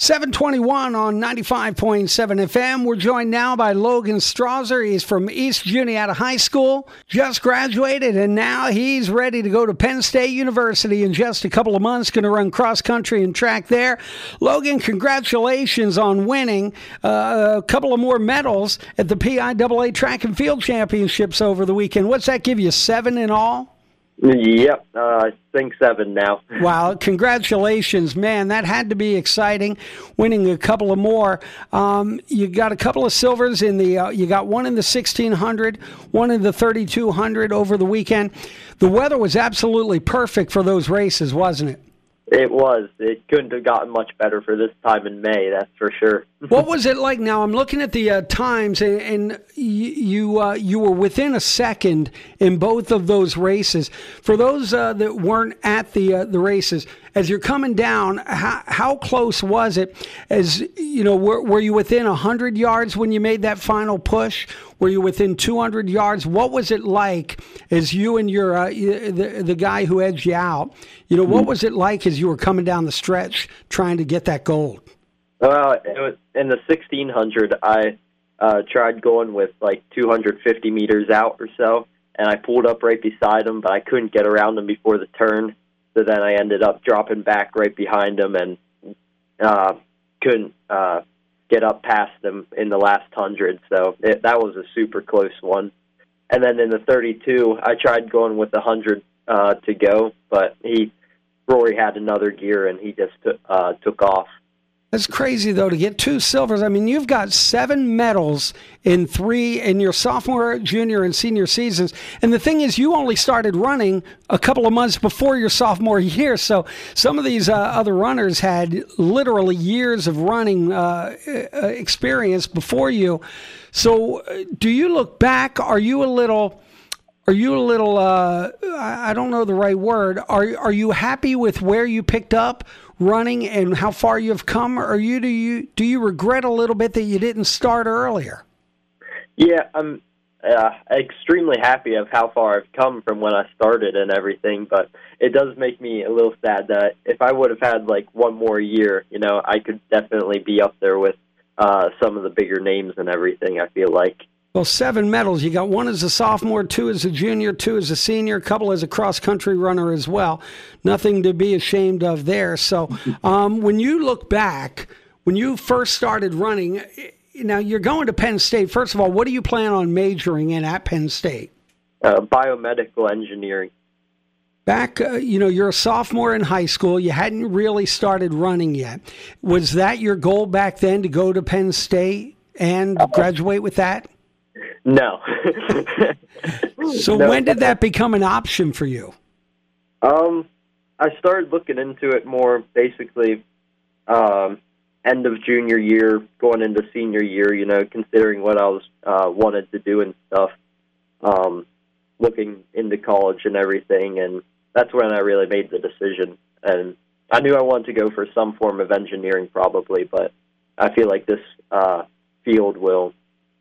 721 on 95.7 FM. We're joined now by Logan Strawser. He's from East Juniata High School, just graduated, and now he's ready to go to Penn State University in just a couple of months. Going to run cross country and track there. Logan, congratulations on winning uh, a couple of more medals at the PIAA Track and Field Championships over the weekend. What's that give you? Seven in all? Yep, uh, I think seven now. Wow, congratulations, man! That had to be exciting, winning a couple of more. Um, you got a couple of silvers in the. Uh, you got one in the sixteen hundred, one in the thirty two hundred over the weekend. The weather was absolutely perfect for those races, wasn't it? It was. It couldn't have gotten much better for this time in May. That's for sure. What was it like? Now I'm looking at the uh, times, and, and you uh, you were within a second in both of those races. For those uh, that weren't at the uh, the races, as you're coming down, how, how close was it? As you know, were, were you within hundred yards when you made that final push? Were you within 200 yards? What was it like as you and your uh, the the guy who edged you out? You know, what was it like as you were coming down the stretch trying to get that gold? Well, was in the 1600. I uh, tried going with like 250 meters out or so, and I pulled up right beside him, but I couldn't get around him before the turn. So then I ended up dropping back right behind him and uh, couldn't uh, get up past him in the last hundred. So it, that was a super close one. And then in the 32, I tried going with a hundred uh, to go, but he Rory had another gear and he just t- uh, took off. That's crazy though to get two silvers. I mean, you've got seven medals in three in your sophomore, junior, and senior seasons. And the thing is, you only started running a couple of months before your sophomore year. So some of these uh, other runners had literally years of running uh, uh experience before you. So, uh, do you look back? Are you a little? Are you a little? Uh, I don't know the right word. Are Are you happy with where you picked up? Running and how far you've come, or you do you do you regret a little bit that you didn't start earlier? Yeah, I'm uh, extremely happy of how far I've come from when I started and everything, but it does make me a little sad that if I would have had like one more year, you know, I could definitely be up there with uh, some of the bigger names and everything. I feel like. Well, seven medals. You got one as a sophomore, two as a junior, two as a senior, a couple as a cross country runner as well. Nothing to be ashamed of there. So, um, when you look back, when you first started running, now you're going to Penn State. First of all, what do you plan on majoring in at Penn State? Uh, biomedical engineering. Back, uh, you know, you're a sophomore in high school. You hadn't really started running yet. Was that your goal back then to go to Penn State and graduate with that? No. so no. when did that become an option for you? Um, I started looking into it more basically um, end of junior year, going into senior year. You know, considering what I was uh, wanted to do and stuff, um, looking into college and everything, and that's when I really made the decision. And I knew I wanted to go for some form of engineering, probably, but I feel like this uh, field will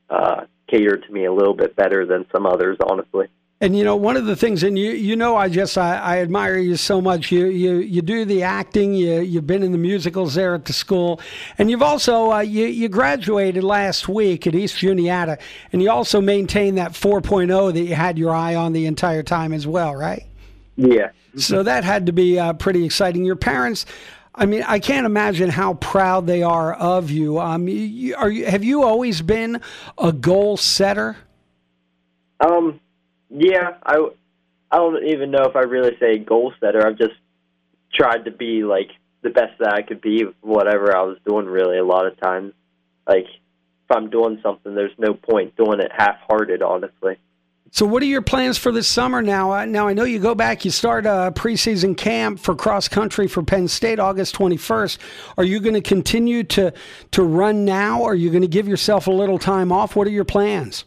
uh, catered to me a little bit better than some others, honestly. And you know, one of the things, and you you know, I just I, I admire you so much. You you you do the acting. You you've been in the musicals there at the school, and you've also uh, you you graduated last week at East Juniata, and you also maintained that 4.0 that you had your eye on the entire time as well, right? Yeah. So that had to be uh, pretty exciting. Your parents. I mean, I can't imagine how proud they are of you. Um, you, are you, have you always been a goal setter? Um, yeah, I, I don't even know if I really say goal setter. I've just tried to be like the best that I could be, whatever I was doing. Really, a lot of times, like if I'm doing something, there's no point doing it half-hearted. Honestly. So, what are your plans for this summer now? Uh, now, I know you go back, you start a preseason camp for cross country for Penn State August 21st. Are you going to continue to, to run now? Or are you going to give yourself a little time off? What are your plans?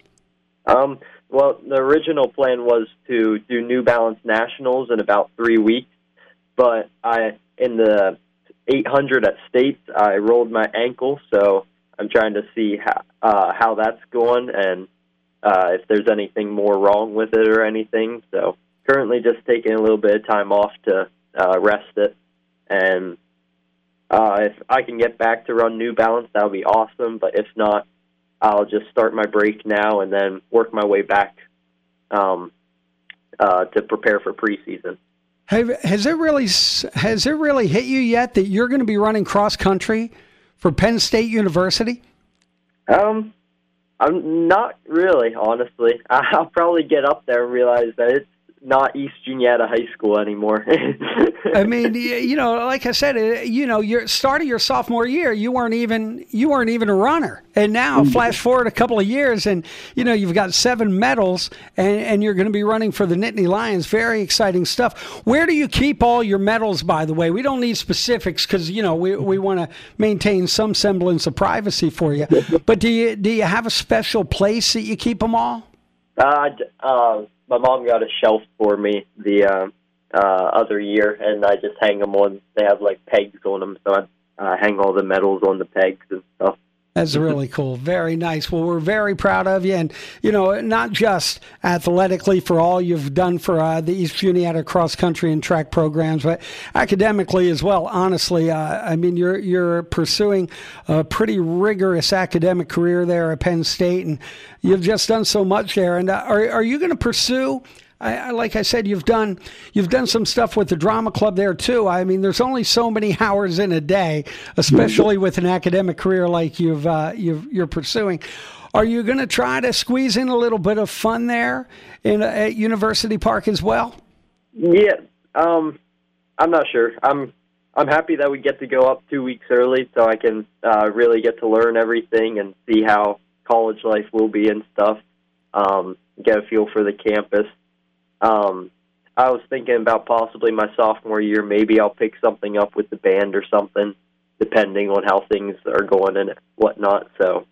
Um, well, the original plan was to do New Balance Nationals in about three weeks, but I in the 800 at States, I rolled my ankle, so I'm trying to see how uh, how that's going and uh, if there's anything more wrong with it or anything. So currently just taking a little bit of time off to uh, rest it and uh, if I can get back to run New Balance, that would be awesome. But if not, I'll just start my break now and then work my way back um, uh, to prepare for preseason. Have, has it really has it really hit you yet that you're going to be running cross country for Penn State University? Um, I'm not really, honestly. I'll probably get up there and realize that it's not East Juniata High School anymore. I mean, you know, like I said, uh, you know, you're starting your sophomore year, you weren't even you weren't even a runner, and now mm-hmm. flash forward a couple of years, and you know you've got seven medals, and, and you're going to be running for the Nittany Lions. Very exciting stuff. Where do you keep all your medals? By the way, we don't need specifics because you know we we want to maintain some semblance of privacy for you. But do you do you have a special place that you keep them all? Uh, uh my mom got a shelf for me the uh, uh, other year, and I just hang them on. They have like pegs on them, so I uh, hang all the medals on the pegs and stuff. That's really cool. Very nice. Well, we're very proud of you. And, you know, not just athletically for all you've done for uh, the East Juniata cross country and track programs, but academically as well. Honestly, uh, I mean, you're, you're pursuing a pretty rigorous academic career there at Penn State, and you've just done so much there. And uh, are, are you going to pursue I, I, like I said, you've done you've done some stuff with the drama club there too. I mean, there's only so many hours in a day, especially with an academic career like you've, uh, you've you're pursuing. Are you going to try to squeeze in a little bit of fun there in at University Park as well? Yeah, um, I'm not sure. I'm I'm happy that we get to go up two weeks early, so I can uh, really get to learn everything and see how college life will be and stuff. Um, get a feel for the campus. Um, I was thinking about possibly my sophomore year. Maybe I'll pick something up with the band or something, depending on how things are going and whatnot. So,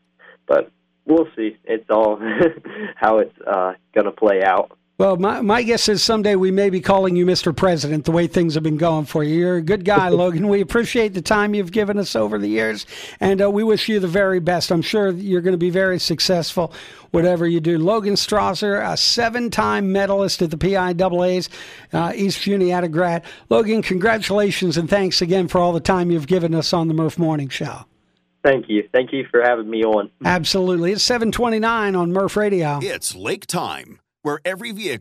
but we'll see. It's all how it's uh, going to play out. Well, my, my guess is someday we may be calling you Mr. President the way things have been going for you. You're a good guy, Logan. We appreciate the time you've given us over the years, and uh, we wish you the very best. I'm sure you're going to be very successful, whatever you do. Logan Strawser, a seven time medalist at the PIAA's, uh, East Juniata grad. Logan, congratulations and thanks again for all the time you've given us on the Murph Morning Show. Thank you. Thank you for having me on. Absolutely. It's 729 on Murph Radio. It's lake time, where every vehicle